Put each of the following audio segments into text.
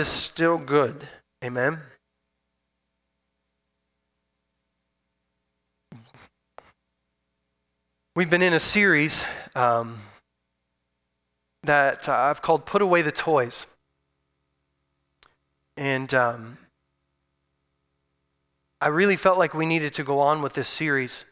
is still good. Amen. We've been in a series um, that uh, I've called Put Away the Toys. And um, I really felt like we needed to go on with this series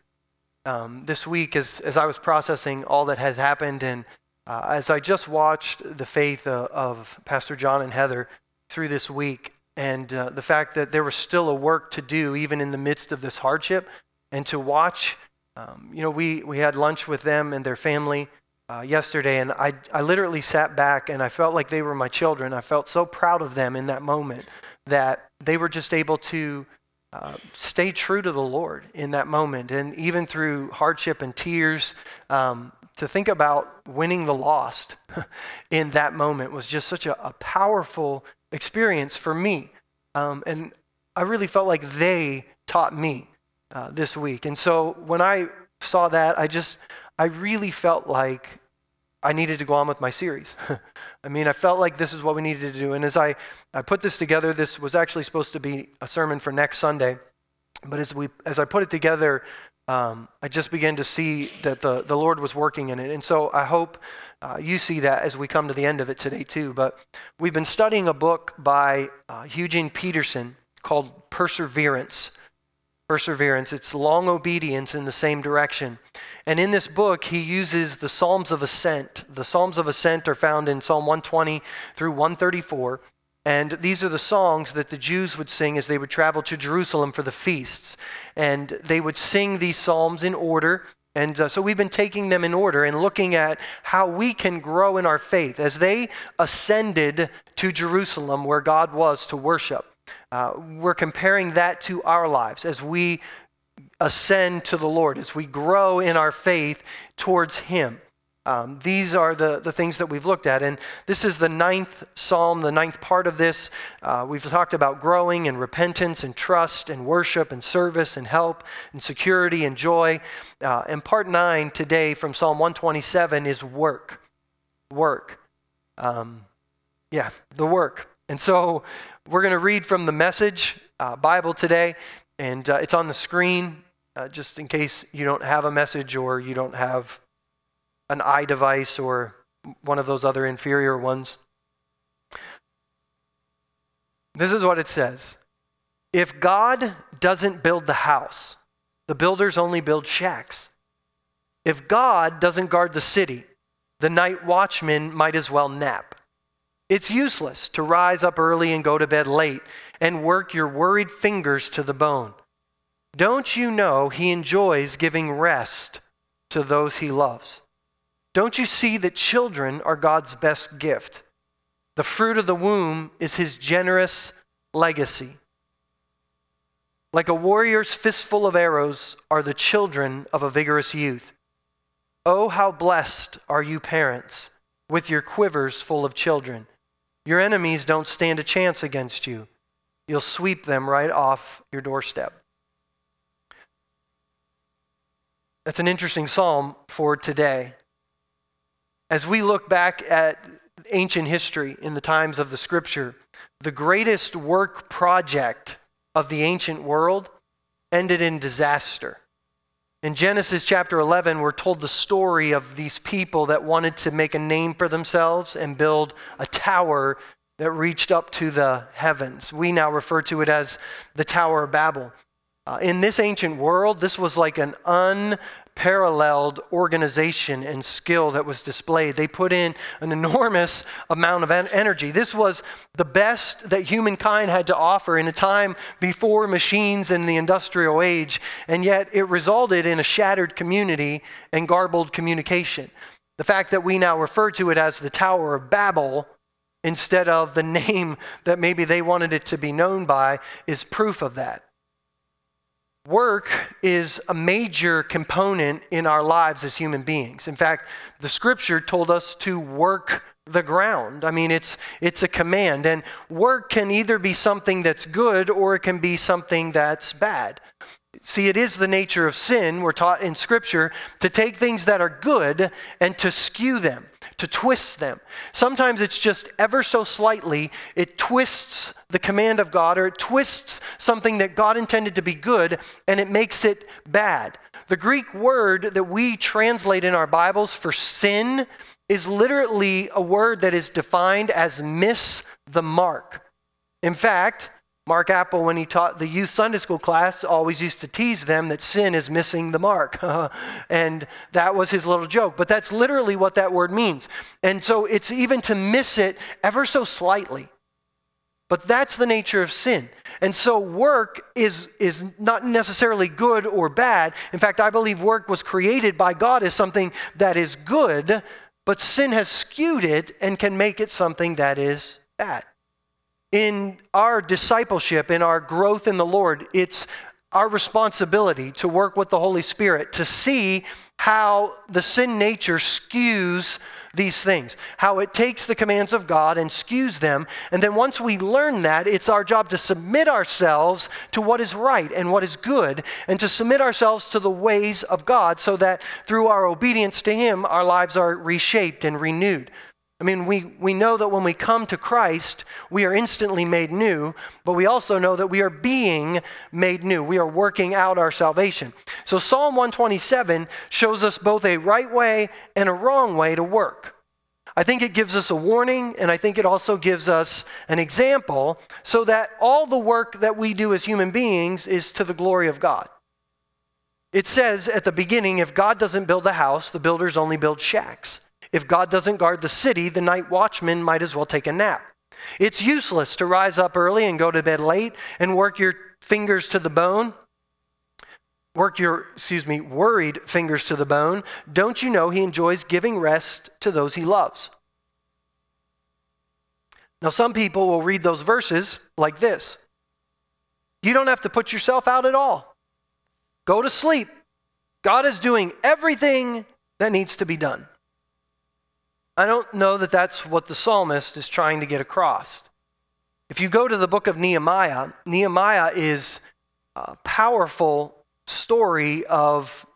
um, this week as, as I was processing all that has happened and uh, as I just watched the faith of, of Pastor John and Heather through this week and uh, the fact that there was still a work to do even in the midst of this hardship and to watch um, you know we, we had lunch with them and their family uh, yesterday and I, I literally sat back and i felt like they were my children. I felt so proud of them in that moment that they were just able to uh, stay true to the lord in that moment. And even through hardship and tears um, to think about winning the lost in that moment was just such a, a powerful experience for me. Um, and I really felt like they taught me uh, this week. And so when I saw that, I just, I really felt like I needed to go on with my series. I mean, I felt like this is what we needed to do. And as I, I put this together, this was actually supposed to be a sermon for next Sunday. But as, we, as I put it together, um, I just began to see that the, the Lord was working in it. And so I hope uh, you see that as we come to the end of it today, too. But we've been studying a book by uh, Eugene Peterson called Perseverance. Perseverance. It's long obedience in the same direction. And in this book, he uses the Psalms of Ascent. The Psalms of Ascent are found in Psalm 120 through 134. And these are the songs that the Jews would sing as they would travel to Jerusalem for the feasts. And they would sing these psalms in order. And uh, so we've been taking them in order and looking at how we can grow in our faith. As they ascended to Jerusalem, where God was to worship, uh, we're comparing that to our lives as we ascend to the Lord, as we grow in our faith towards Him. Um, these are the, the things that we've looked at. And this is the ninth psalm, the ninth part of this. Uh, we've talked about growing and repentance and trust and worship and service and help and security and joy. Uh, and part nine today from Psalm 127 is work. Work. Um, yeah, the work. And so we're going to read from the message uh, Bible today, and uh, it's on the screen uh, just in case you don't have a message or you don't have an eye device or one of those other inferior ones. This is what it says If God doesn't build the house, the builders only build shacks. If God doesn't guard the city, the night watchman might as well nap. It's useless to rise up early and go to bed late and work your worried fingers to the bone. Don't you know he enjoys giving rest to those he loves? Don't you see that children are God's best gift? The fruit of the womb is his generous legacy. Like a warrior's fistful of arrows are the children of a vigorous youth. Oh, how blessed are you, parents, with your quivers full of children. Your enemies don't stand a chance against you. You'll sweep them right off your doorstep. That's an interesting psalm for today. As we look back at ancient history in the times of the scripture, the greatest work project of the ancient world ended in disaster. In Genesis chapter 11, we're told the story of these people that wanted to make a name for themselves and build a tower that reached up to the heavens. We now refer to it as the Tower of Babel. Uh, in this ancient world, this was like an un, paralleled organization and skill that was displayed. They put in an enormous amount of energy. This was the best that humankind had to offer in a time before machines and the industrial age, and yet it resulted in a shattered community and garbled communication. The fact that we now refer to it as the Tower of Babel instead of the name that maybe they wanted it to be known by is proof of that. Work is a major component in our lives as human beings. In fact, the scripture told us to work the ground. I mean, it's, it's a command. And work can either be something that's good or it can be something that's bad. See, it is the nature of sin, we're taught in Scripture, to take things that are good and to skew them, to twist them. Sometimes it's just ever so slightly, it twists the command of God or it twists something that God intended to be good and it makes it bad. The Greek word that we translate in our Bibles for sin is literally a word that is defined as miss the mark. In fact, Mark Apple, when he taught the youth Sunday school class, always used to tease them that sin is missing the mark. and that was his little joke. But that's literally what that word means. And so it's even to miss it ever so slightly. But that's the nature of sin. And so work is, is not necessarily good or bad. In fact, I believe work was created by God as something that is good, but sin has skewed it and can make it something that is bad in our discipleship, in our growth in the Lord, it's our responsibility to work with the Holy Spirit to see how the sin nature skews these things, how it takes the commands of God and skews them. And then once we learn that, it's our job to submit ourselves to what is right and what is good, and to submit ourselves to the ways of God so that through our obedience to Him, our lives are reshaped and renewed. I mean, we, we know that when we come to Christ, we are instantly made new, but we also know that we are being made new. We are working out our salvation. So, Psalm 127 shows us both a right way and a wrong way to work. I think it gives us a warning, and I think it also gives us an example so that all the work that we do as human beings is to the glory of God. It says at the beginning if God doesn't build a house, the builders only build shacks. If God doesn't guard the city, the night watchman might as well take a nap. It's useless to rise up early and go to bed late and work your fingers to the bone. Work your, excuse me, worried fingers to the bone. Don't you know he enjoys giving rest to those he loves? Now, some people will read those verses like this You don't have to put yourself out at all. Go to sleep. God is doing everything that needs to be done. I don't know that that's what the psalmist is trying to get across. If you go to the book of Nehemiah, Nehemiah is a powerful story of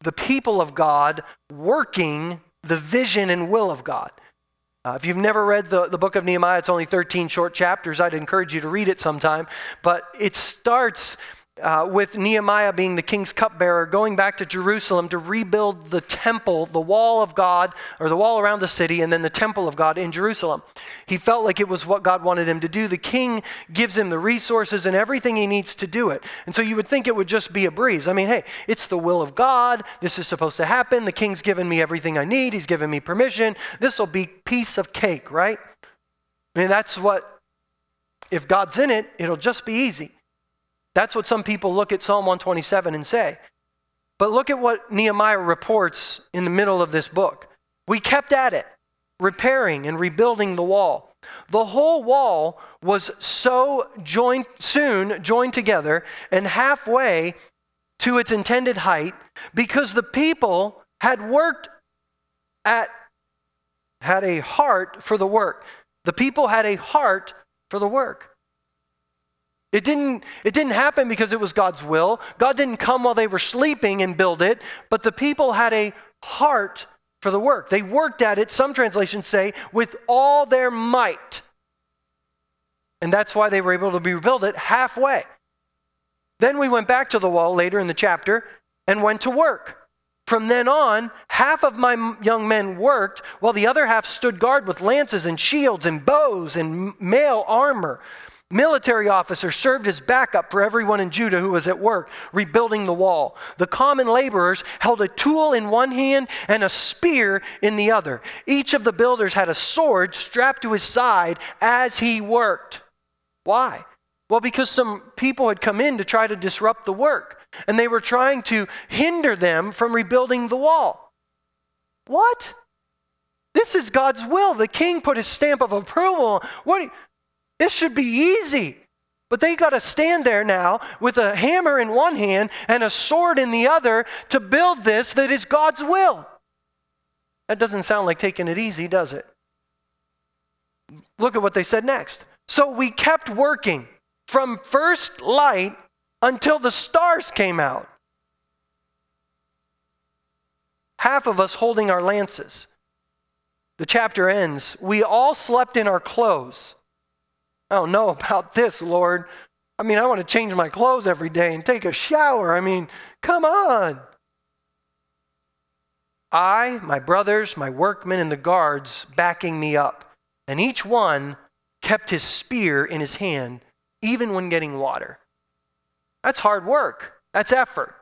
the people of God working the vision and will of God. Uh, if you've never read the, the book of Nehemiah, it's only 13 short chapters. I'd encourage you to read it sometime. But it starts uh, with Nehemiah being the king's cupbearer, going back to Jerusalem to rebuild the temple, the wall of God, or the wall around the city, and then the temple of God in Jerusalem. He felt like it was what God wanted him to do. The king gives him the resources and everything he needs to do it. And so you would think it would just be a breeze. I mean, hey, it's the will of God. This is supposed to happen. The king's given me everything I need, he's given me permission. This will be piece of cake, right? I mean, that's what, if God's in it, it'll just be easy. That's what some people look at Psalm 127 and say. But look at what Nehemiah reports in the middle of this book. We kept at it, repairing and rebuilding the wall. The whole wall was so joined, soon joined together and halfway to its intended height because the people had worked at, had a heart for the work. The people had a heart for the work. It didn't, it didn't happen because it was God's will. God didn't come while they were sleeping and build it, but the people had a heart for the work. They worked at it, some translations say, with all their might. And that's why they were able to rebuild it halfway. Then we went back to the wall later in the chapter and went to work. From then on, half of my young men worked, while the other half stood guard with lances and shields and bows and mail armor. Military officers served as backup for everyone in Judah who was at work rebuilding the wall. The common laborers held a tool in one hand and a spear in the other. Each of the builders had a sword strapped to his side as he worked. Why? Well, because some people had come in to try to disrupt the work, and they were trying to hinder them from rebuilding the wall. What? This is God's will. The king put his stamp of approval. What? This should be easy. But they got to stand there now with a hammer in one hand and a sword in the other to build this that is God's will. That doesn't sound like taking it easy, does it? Look at what they said next. So we kept working from first light until the stars came out. Half of us holding our lances. The chapter ends. We all slept in our clothes. I don't know about this, Lord. I mean, I want to change my clothes every day and take a shower. I mean, come on. I, my brothers, my workmen, and the guards backing me up. And each one kept his spear in his hand, even when getting water. That's hard work, that's effort.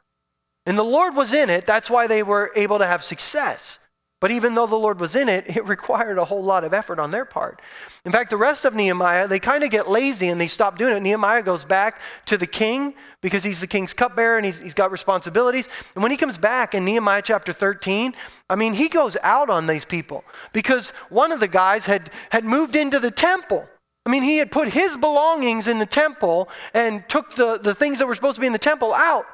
And the Lord was in it. That's why they were able to have success. But even though the Lord was in it, it required a whole lot of effort on their part. In fact, the rest of Nehemiah, they kind of get lazy and they stop doing it. Nehemiah goes back to the king because he's the king's cupbearer and he's, he's got responsibilities. And when he comes back in Nehemiah chapter 13, I mean, he goes out on these people because one of the guys had, had moved into the temple. I mean, he had put his belongings in the temple and took the, the things that were supposed to be in the temple out.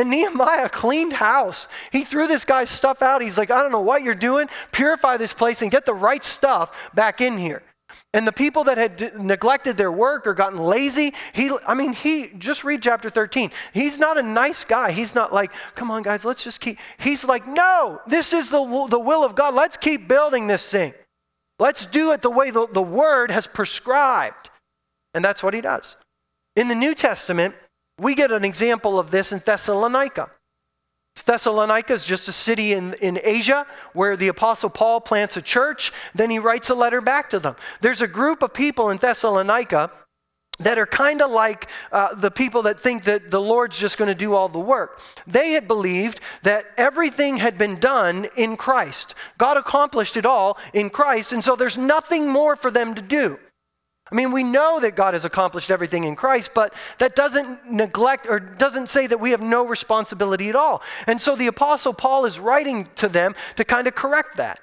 And Nehemiah cleaned house. He threw this guy's stuff out. He's like, I don't know what you're doing. Purify this place and get the right stuff back in here. And the people that had d- neglected their work or gotten lazy, he, I mean, he, just read chapter 13. He's not a nice guy. He's not like, come on, guys, let's just keep. He's like, no, this is the, the will of God. Let's keep building this thing. Let's do it the way the, the word has prescribed. And that's what he does. In the New Testament, we get an example of this in Thessalonica. Thessalonica is just a city in, in Asia where the Apostle Paul plants a church. Then he writes a letter back to them. There's a group of people in Thessalonica that are kind of like uh, the people that think that the Lord's just going to do all the work. They had believed that everything had been done in Christ. God accomplished it all in Christ, and so there's nothing more for them to do. I mean, we know that God has accomplished everything in Christ, but that doesn't neglect or doesn't say that we have no responsibility at all. And so the Apostle Paul is writing to them to kind of correct that.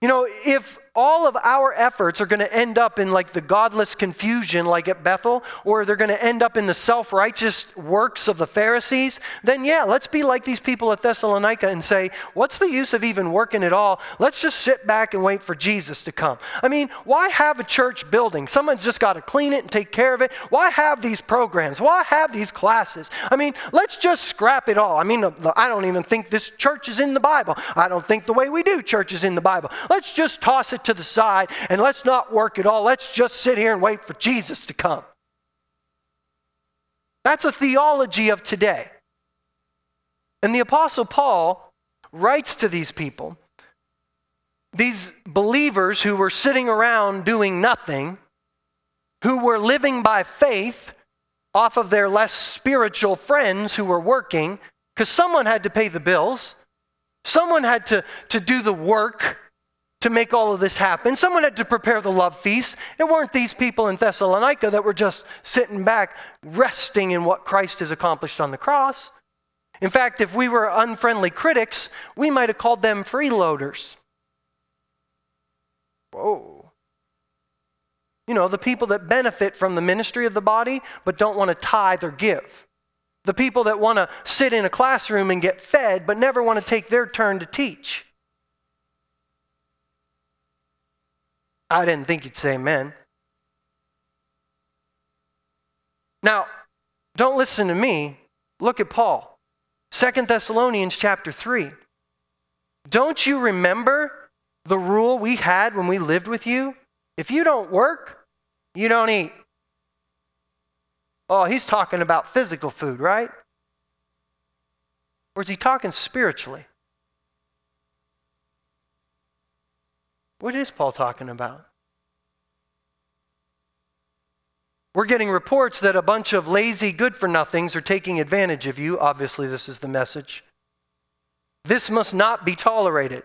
You know, if all of our efforts are going to end up in like the godless confusion, like at Bethel, or they're going to end up in the self righteous works of the Pharisees, then yeah, let's be like these people at Thessalonica and say, what's the use of even working at all? Let's just sit back and wait for Jesus to come. I mean, why have a church building? Someone's just got to clean it and take care of it. Why have these programs? Why have these classes? I mean, let's just scrap it all. I mean, I don't even think this church is in the Bible. I don't think the way we do church is in the Bible. Let's just toss it to the side and let's not work at all. Let's just sit here and wait for Jesus to come. That's a theology of today. And the Apostle Paul writes to these people, these believers who were sitting around doing nothing, who were living by faith off of their less spiritual friends who were working, because someone had to pay the bills, someone had to, to do the work to make all of this happen. Someone had to prepare the love feast. It weren't these people in Thessalonica that were just sitting back, resting in what Christ has accomplished on the cross. In fact, if we were unfriendly critics, we might have called them freeloaders. Whoa. You know, the people that benefit from the ministry of the body but don't want to tithe or give. The people that want to sit in a classroom and get fed but never want to take their turn to teach. I didn't think you'd say amen. Now, don't listen to me. Look at Paul. Second Thessalonians chapter 3. Don't you remember the rule we had when we lived with you? If you don't work, you don't eat. Oh, he's talking about physical food, right? Or is he talking spiritually? What is Paul talking about? We're getting reports that a bunch of lazy good for nothings are taking advantage of you. Obviously, this is the message. This must not be tolerated.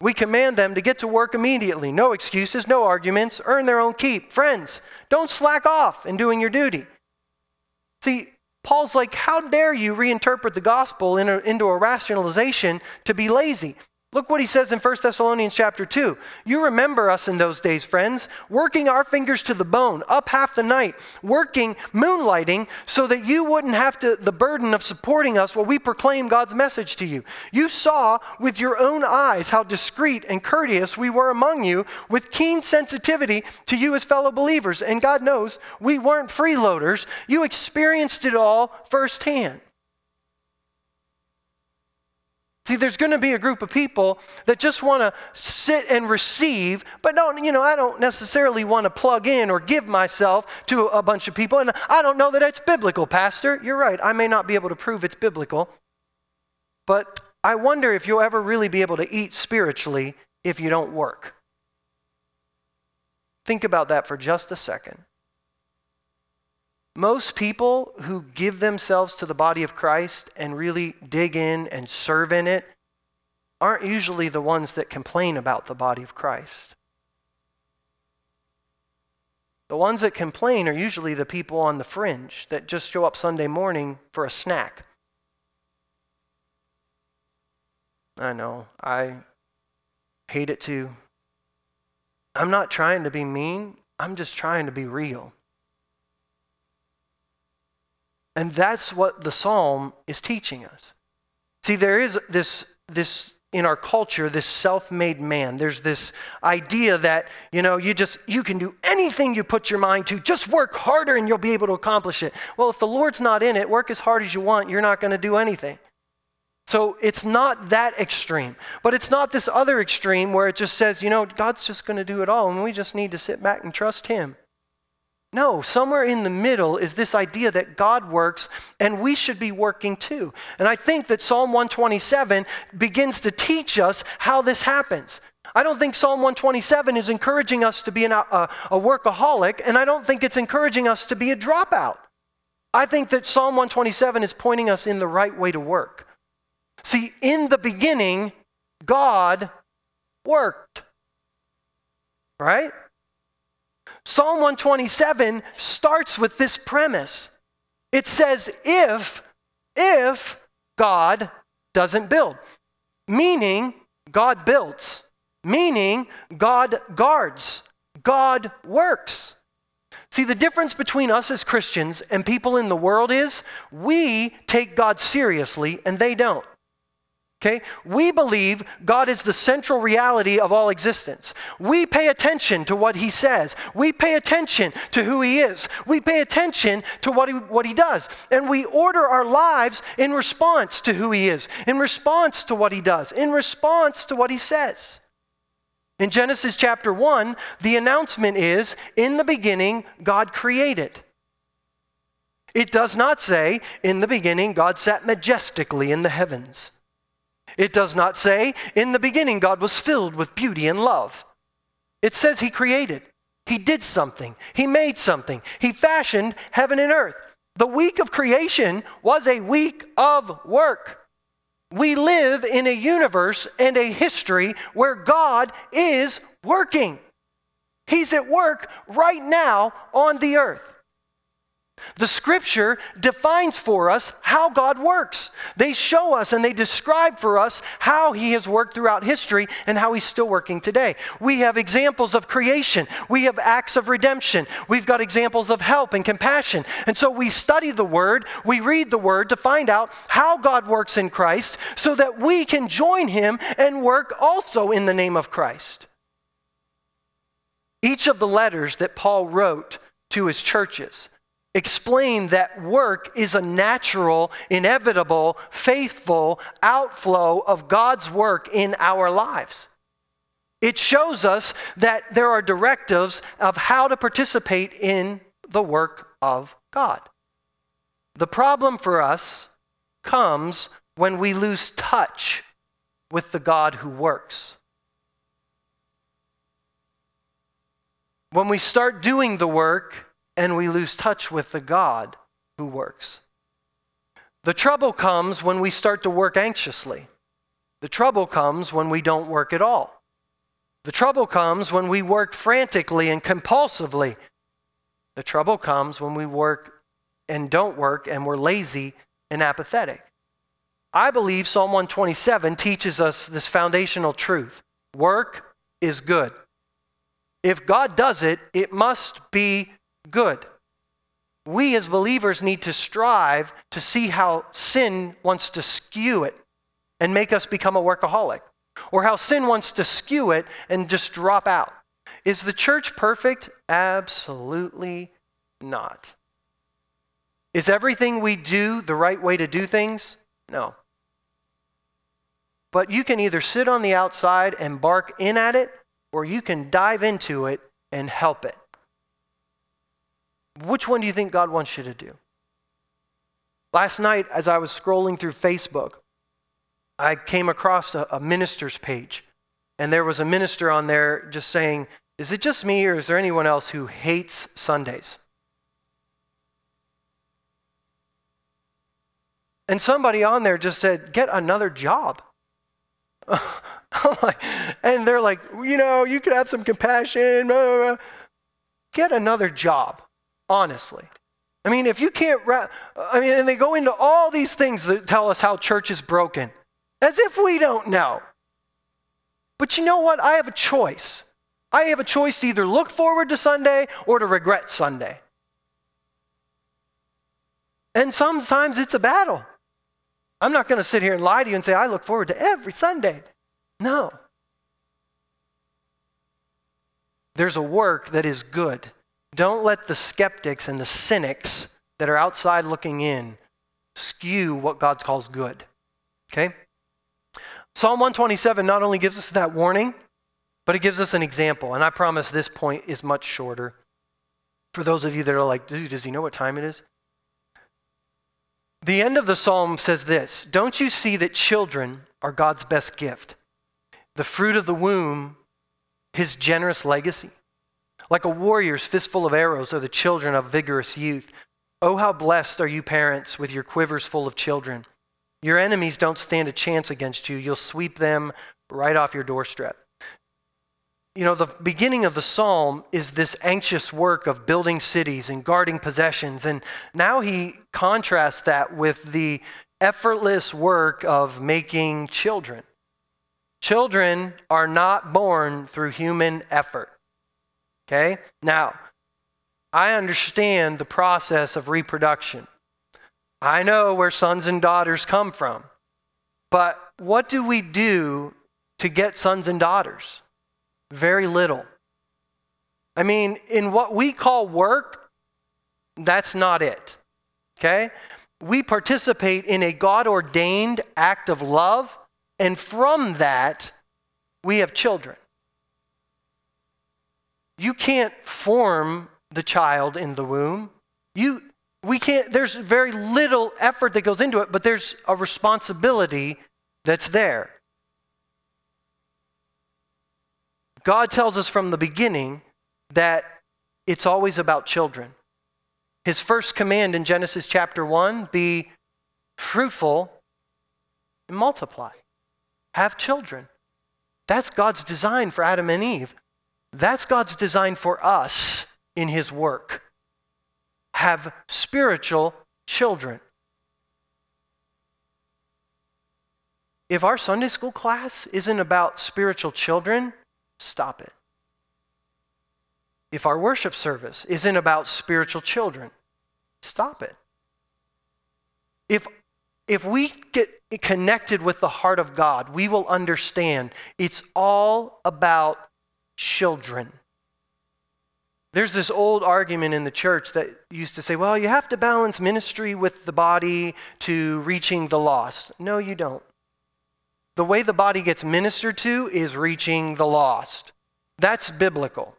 We command them to get to work immediately. No excuses, no arguments, earn their own keep. Friends, don't slack off in doing your duty. See, Paul's like, how dare you reinterpret the gospel into a rationalization to be lazy? Look what he says in 1 Thessalonians chapter 2. You remember us in those days, friends, working our fingers to the bone, up half the night, working, moonlighting, so that you wouldn't have to, the burden of supporting us while we proclaim God's message to you. You saw with your own eyes how discreet and courteous we were among you, with keen sensitivity to you as fellow believers. And God knows we weren't freeloaders. You experienced it all firsthand. See, there's going to be a group of people that just want to sit and receive, but don't, you know, I don't necessarily want to plug in or give myself to a bunch of people. And I don't know that it's biblical, Pastor. You're right. I may not be able to prove it's biblical. But I wonder if you'll ever really be able to eat spiritually if you don't work. Think about that for just a second. Most people who give themselves to the body of Christ and really dig in and serve in it aren't usually the ones that complain about the body of Christ. The ones that complain are usually the people on the fringe that just show up Sunday morning for a snack. I know, I hate it too. I'm not trying to be mean, I'm just trying to be real. And that's what the psalm is teaching us. See, there is this, this in our culture, this self-made man. There's this idea that, you know, you just you can do anything you put your mind to. Just work harder and you'll be able to accomplish it. Well, if the Lord's not in it, work as hard as you want, you're not going to do anything. So it's not that extreme. But it's not this other extreme where it just says, you know, God's just going to do it all and we just need to sit back and trust him. No, somewhere in the middle is this idea that God works and we should be working too. And I think that Psalm 127 begins to teach us how this happens. I don't think Psalm 127 is encouraging us to be an, uh, a, a workaholic, and I don't think it's encouraging us to be a dropout. I think that Psalm 127 is pointing us in the right way to work. See, in the beginning, God worked. Right? Psalm 127 starts with this premise. It says, if, if God doesn't build, meaning God builds, meaning God guards, God works. See, the difference between us as Christians and people in the world is we take God seriously and they don't. Okay? We believe God is the central reality of all existence. We pay attention to what He says. We pay attention to who He is. We pay attention to what He, what he does. And we order our lives in response to who He is, in response to what He does, in response to what He says. In Genesis chapter 1, the announcement is In the beginning, God created. It does not say, In the beginning, God sat majestically in the heavens. It does not say, in the beginning, God was filled with beauty and love. It says He created, He did something, He made something, He fashioned heaven and earth. The week of creation was a week of work. We live in a universe and a history where God is working. He's at work right now on the earth. The scripture defines for us how God works. They show us and they describe for us how He has worked throughout history and how He's still working today. We have examples of creation, we have acts of redemption, we've got examples of help and compassion. And so we study the Word, we read the Word to find out how God works in Christ so that we can join Him and work also in the name of Christ. Each of the letters that Paul wrote to his churches explain that work is a natural, inevitable, faithful outflow of God's work in our lives. It shows us that there are directives of how to participate in the work of God. The problem for us comes when we lose touch with the God who works. When we start doing the work and we lose touch with the God who works. The trouble comes when we start to work anxiously. The trouble comes when we don't work at all. The trouble comes when we work frantically and compulsively. The trouble comes when we work and don't work and we're lazy and apathetic. I believe Psalm 127 teaches us this foundational truth work is good. If God does it, it must be good. We as believers need to strive to see how sin wants to skew it and make us become a workaholic, or how sin wants to skew it and just drop out. Is the church perfect? Absolutely not. Is everything we do the right way to do things? No. But you can either sit on the outside and bark in at it, or you can dive into it and help it. Which one do you think God wants you to do? Last night, as I was scrolling through Facebook, I came across a, a, minister's page, and there was a minister on there just saying, Is it just me, or is there anyone else who hates Sundays? And somebody on there just said, Get another job. and they're like, You know, you could have some compassion. Blah, blah, blah. Get another job, honestly. I mean, if you can't, ra- I mean, and they go into all these things that tell us how church is broken, as if we don't know. But you know what? I have a choice. I have a choice to either look forward to Sunday or to regret Sunday. And sometimes it's a battle. I'm not going to sit here and lie to you and say, I look forward to every Sunday. No. There's a work that is good. Don't let the skeptics and the cynics that are outside looking in skew what God calls good. Okay? Psalm 127 not only gives us that warning, but it gives us an example. And I promise this point is much shorter. For those of you that are like, dude, does he know what time it is? The end of the psalm says this Don't you see that children are God's best gift? The fruit of the womb, his generous legacy. Like a warrior's fistful of arrows are the children of vigorous youth. Oh, how blessed are you, parents, with your quivers full of children. Your enemies don't stand a chance against you. You'll sweep them right off your doorstep. You know, the beginning of the psalm is this anxious work of building cities and guarding possessions. And now he contrasts that with the effortless work of making children. Children are not born through human effort. Okay? Now, I understand the process of reproduction. I know where sons and daughters come from. But what do we do to get sons and daughters? Very little. I mean, in what we call work, that's not it. Okay? We participate in a God ordained act of love, and from that, we have children. You can't form the child in the womb. You, we can't, there's very little effort that goes into it, but there's a responsibility that's there. God tells us from the beginning that it's always about children. His first command in Genesis chapter 1 be fruitful and multiply, have children. That's God's design for Adam and Eve. That's God's design for us in His work. Have spiritual children. If our Sunday school class isn't about spiritual children, stop it. If our worship service isn't about spiritual children, stop it. If, if we get connected with the heart of God, we will understand it's all about children. There's this old argument in the church that used to say, well, you have to balance ministry with the body to reaching the lost. No, you don't. The way the body gets ministered to is reaching the lost. That's biblical.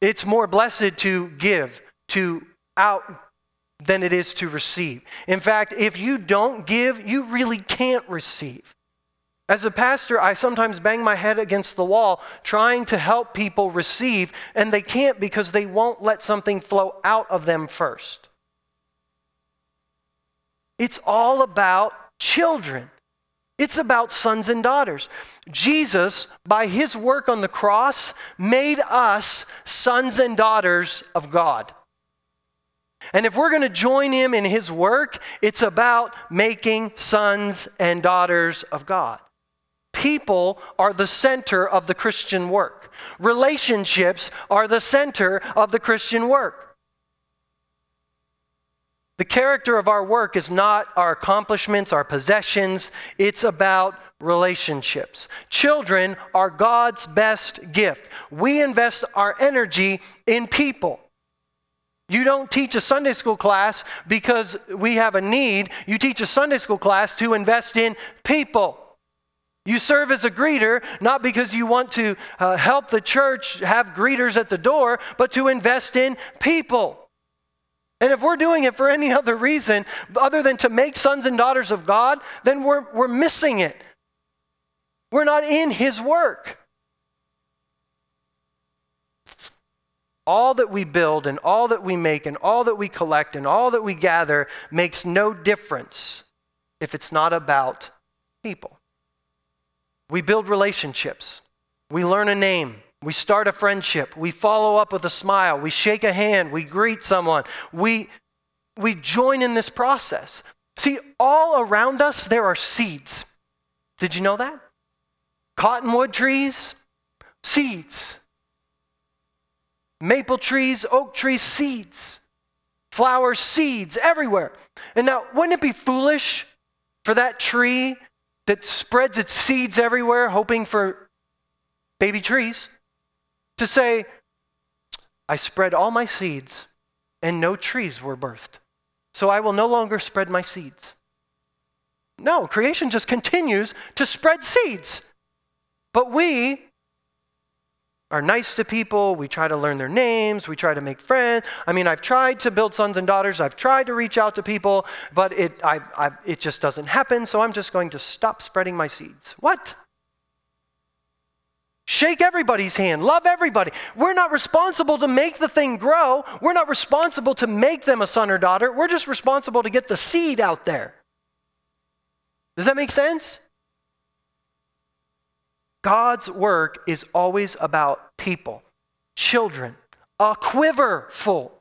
It's more blessed to give, to out, than it is to receive. In fact, if you don't give, you really can't receive. As a pastor, I sometimes bang my head against the wall trying to help people receive, and they can't because they won't let something flow out of them first. It's all about children. It's about sons and daughters. Jesus, by his work on the cross, made us sons and daughters of God. And if we're going to join him in his work, it's about making sons and daughters of God. People are the center of the Christian work. Relationships are the center of the Christian work. The character of our work is not our accomplishments, our possessions, it's about relationships. Children are God's best gift. We invest our energy in people. You don't teach a Sunday school class because we have a need. You teach a Sunday school class to invest in people. You serve as a greeter not because you want to uh, help the church have greeters at the door, but to invest in people. And if we're doing it for any other reason other than to make sons and daughters of God, then we're, we're missing it. We're not in His work. All that we build and all that we make and all that we collect and all that we gather makes no difference if it's not about people. We build relationships, we learn a name, we start a friendship. We follow up with a smile. We shake a hand. We greet someone. We, we join in this process. See, all around us, there are seeds. Did you know that? Cottonwood trees, seeds. Maple trees, oak trees, seeds. Flowers, seeds everywhere. And now, wouldn't it be foolish for that tree that spreads its seeds everywhere, hoping for baby trees, to say, I spread all my seeds and no trees were birthed. So I will no longer spread my seeds. No, creation just continues to spread seeds. But we are nice to people. We try to learn their names. We try to make friends. I mean, I've tried to build sons and daughters. I've tried to reach out to people, but it, I, I, it just doesn't happen. So I'm just going to stop spreading my seeds. What? Shake everybody's hand. Love everybody. We're not responsible to make the thing grow. We're not responsible to make them a son or daughter. We're just responsible to get the seed out there. Does that make sense? God's work is always about people, children, a quiver full.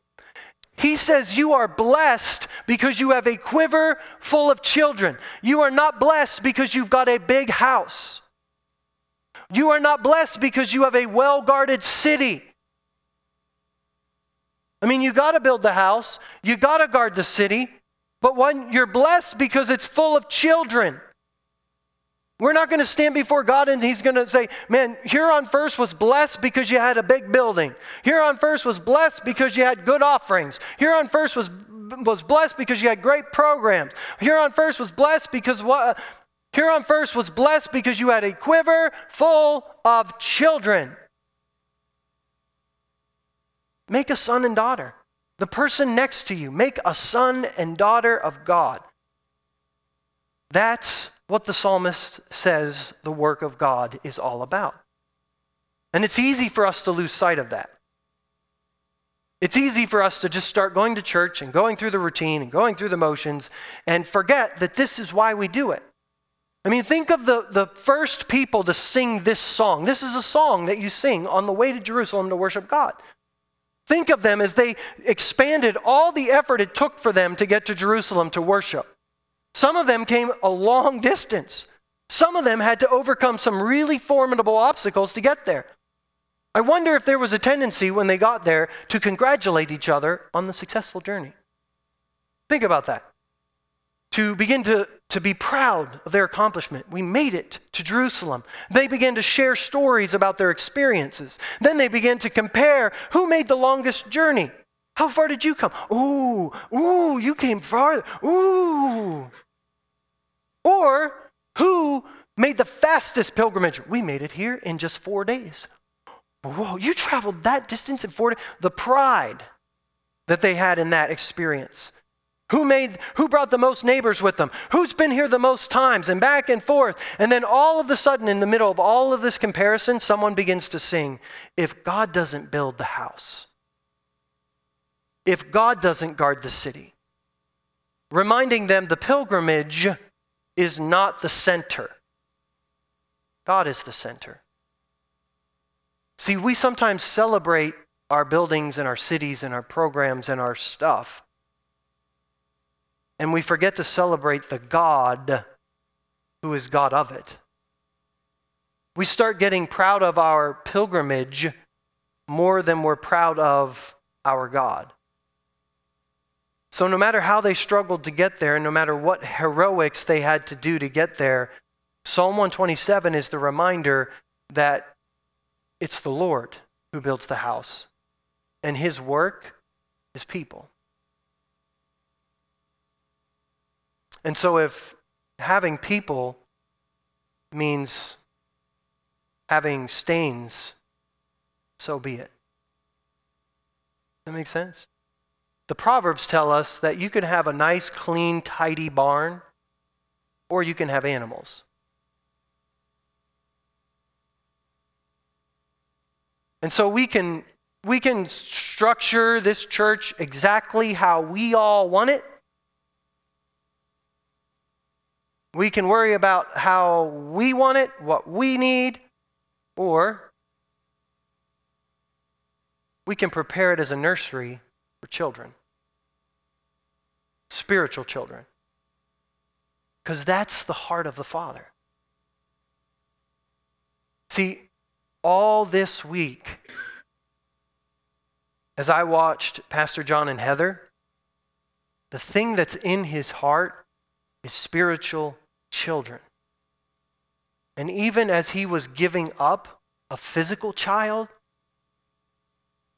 He says you are blessed because you have a quiver full of children. You are not blessed because you've got a big house. You are not blessed because you have a well guarded city. I mean, you got to build the house, you got to guard the city, but when you're blessed because it's full of children. We're not going to stand before God and He's going to say, Man, Huron First was blessed because you had a big building. Huron First was blessed because you had good offerings. Huron First was, was blessed because you had great programs. Huron First was blessed because what, Huron First was blessed because you had a quiver full of children. Make a son and daughter. The person next to you, make a son and daughter of God. That's what the psalmist says the work of God is all about. And it's easy for us to lose sight of that. It's easy for us to just start going to church and going through the routine and going through the motions and forget that this is why we do it. I mean, think of the, the first people to sing this song. This is a song that you sing on the way to Jerusalem to worship God. Think of them as they expanded all the effort it took for them to get to Jerusalem to worship. Some of them came a long distance. Some of them had to overcome some really formidable obstacles to get there. I wonder if there was a tendency when they got there to congratulate each other on the successful journey. Think about that. To begin to to be proud of their accomplishment. We made it to Jerusalem. They began to share stories about their experiences. Then they began to compare who made the longest journey. How far did you come? Ooh, ooh, you came farther. Ooh. Or who made the fastest pilgrimage? We made it here in just four days. Whoa, you traveled that distance in four days? The pride that they had in that experience. Who made who brought the most neighbors with them? Who's been here the most times and back and forth? And then all of a sudden in the middle of all of this comparison someone begins to sing, if God doesn't build the house. If God doesn't guard the city. Reminding them the pilgrimage is not the center. God is the center. See, we sometimes celebrate our buildings and our cities and our programs and our stuff and we forget to celebrate the God who is God of it. We start getting proud of our pilgrimage more than we're proud of our God. So, no matter how they struggled to get there, and no matter what heroics they had to do to get there, Psalm 127 is the reminder that it's the Lord who builds the house, and his work is people. And so, if having people means having stains, so be it. Does that makes sense? The Proverbs tell us that you can have a nice, clean, tidy barn, or you can have animals. And so we can we can structure this church exactly how we all want it. We can worry about how we want it, what we need, or we can prepare it as a nursery for children, spiritual children. Because that's the heart of the Father. See, all this week, as I watched Pastor John and Heather, the thing that's in his heart is spiritual children. And even as he was giving up a physical child,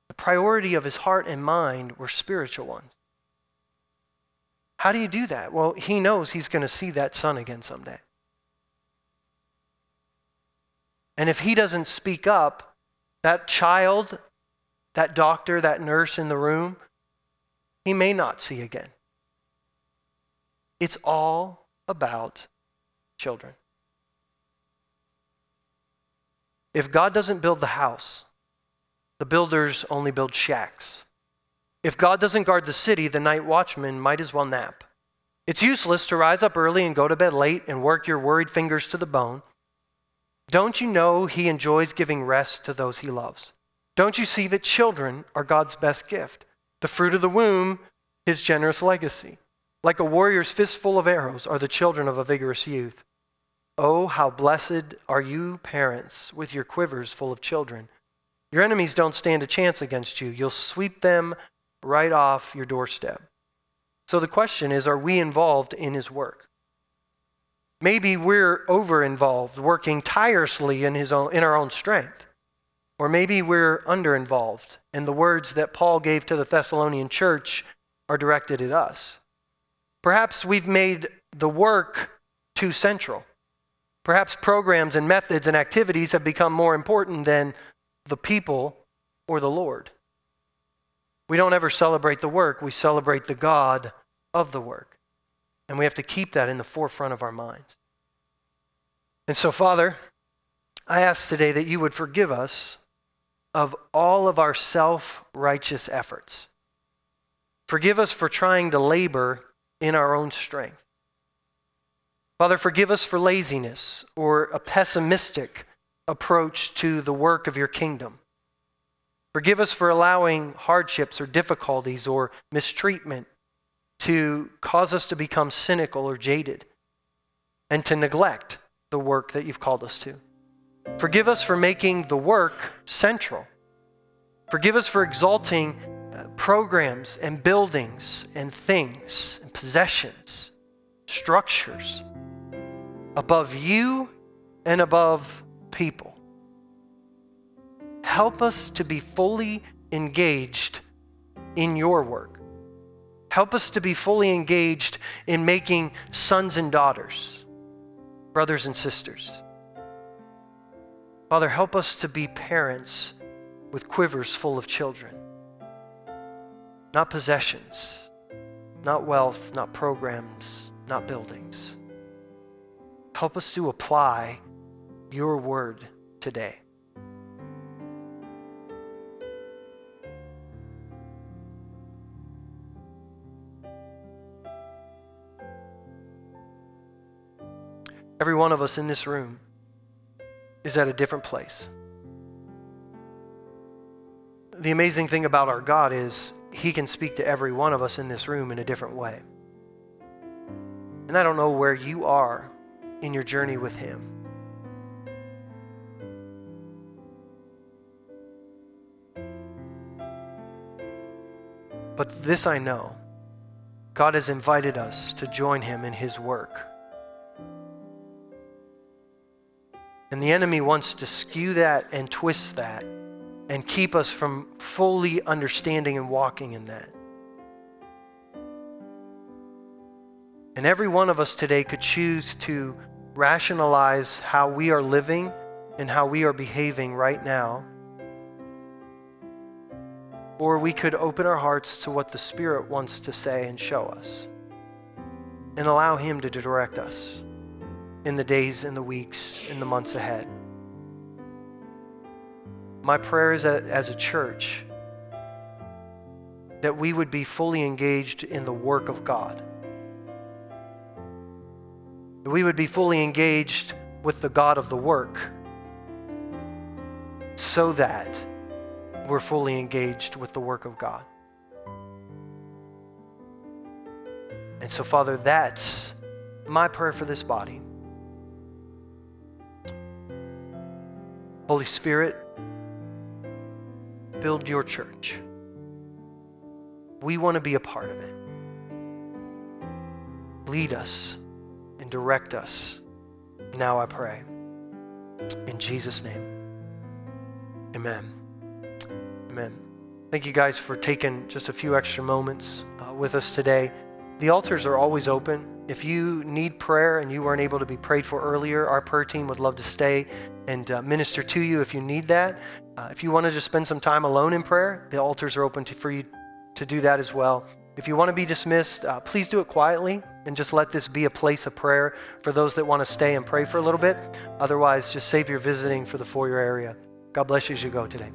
the priority of his heart and mind were spiritual ones. How do you do that? Well, he knows he's going to see that son again someday. And if he doesn't speak up, that child, that doctor, that nurse in the room, he may not see again. It's all about children. If God doesn't build the house, the builders only build shacks. If God doesn't guard the city, the night watchman might as well nap. It's useless to rise up early and go to bed late and work your worried fingers to the bone. Don't you know he enjoys giving rest to those he loves? Don't you see that children are God's best gift? The fruit of the womb, his generous legacy. Like a warrior's fistful of arrows are the children of a vigorous youth. Oh, how blessed are you, parents, with your quivers full of children. Your enemies don't stand a chance against you. You'll sweep them right off your doorstep. So the question is are we involved in his work? Maybe we're over involved, working tirelessly in, his own, in our own strength. Or maybe we're under involved, and the words that Paul gave to the Thessalonian church are directed at us. Perhaps we've made the work too central. Perhaps programs and methods and activities have become more important than the people or the Lord. We don't ever celebrate the work, we celebrate the God of the work. And we have to keep that in the forefront of our minds. And so, Father, I ask today that you would forgive us of all of our self righteous efforts. Forgive us for trying to labor in our own strength. Father, forgive us for laziness or a pessimistic approach to the work of your kingdom. Forgive us for allowing hardships or difficulties or mistreatment to cause us to become cynical or jaded and to neglect the work that you've called us to. Forgive us for making the work central. Forgive us for exalting uh, programs and buildings and things and possessions, structures above you and above people. Help us to be fully engaged in your work. Help us to be fully engaged in making sons and daughters, brothers and sisters. Father, help us to be parents with quivers full of children, not possessions, not wealth, not programs, not buildings. Help us to apply your word today. Every one of us in this room is at a different place. The amazing thing about our God is He can speak to every one of us in this room in a different way. And I don't know where you are in your journey with Him. But this I know God has invited us to join Him in His work. And the enemy wants to skew that and twist that and keep us from fully understanding and walking in that. And every one of us today could choose to rationalize how we are living and how we are behaving right now. Or we could open our hearts to what the Spirit wants to say and show us and allow Him to direct us in the days and the weeks and the months ahead. My prayer is that as a church, that we would be fully engaged in the work of God. That we would be fully engaged with the God of the work so that we're fully engaged with the work of God. And so, Father, that's my prayer for this body. Holy Spirit, build your church. We want to be a part of it. Lead us and direct us. Now I pray. In Jesus' name. Amen. Amen. Thank you guys for taking just a few extra moments uh, with us today. The altars are always open. If you need prayer and you weren't able to be prayed for earlier, our prayer team would love to stay and uh, minister to you if you need that. Uh, if you want to just spend some time alone in prayer, the altars are open to, for you to do that as well. If you want to be dismissed, uh, please do it quietly and just let this be a place of prayer for those that want to stay and pray for a little bit. Otherwise, just save your visiting for the foyer area. God bless you as you go today.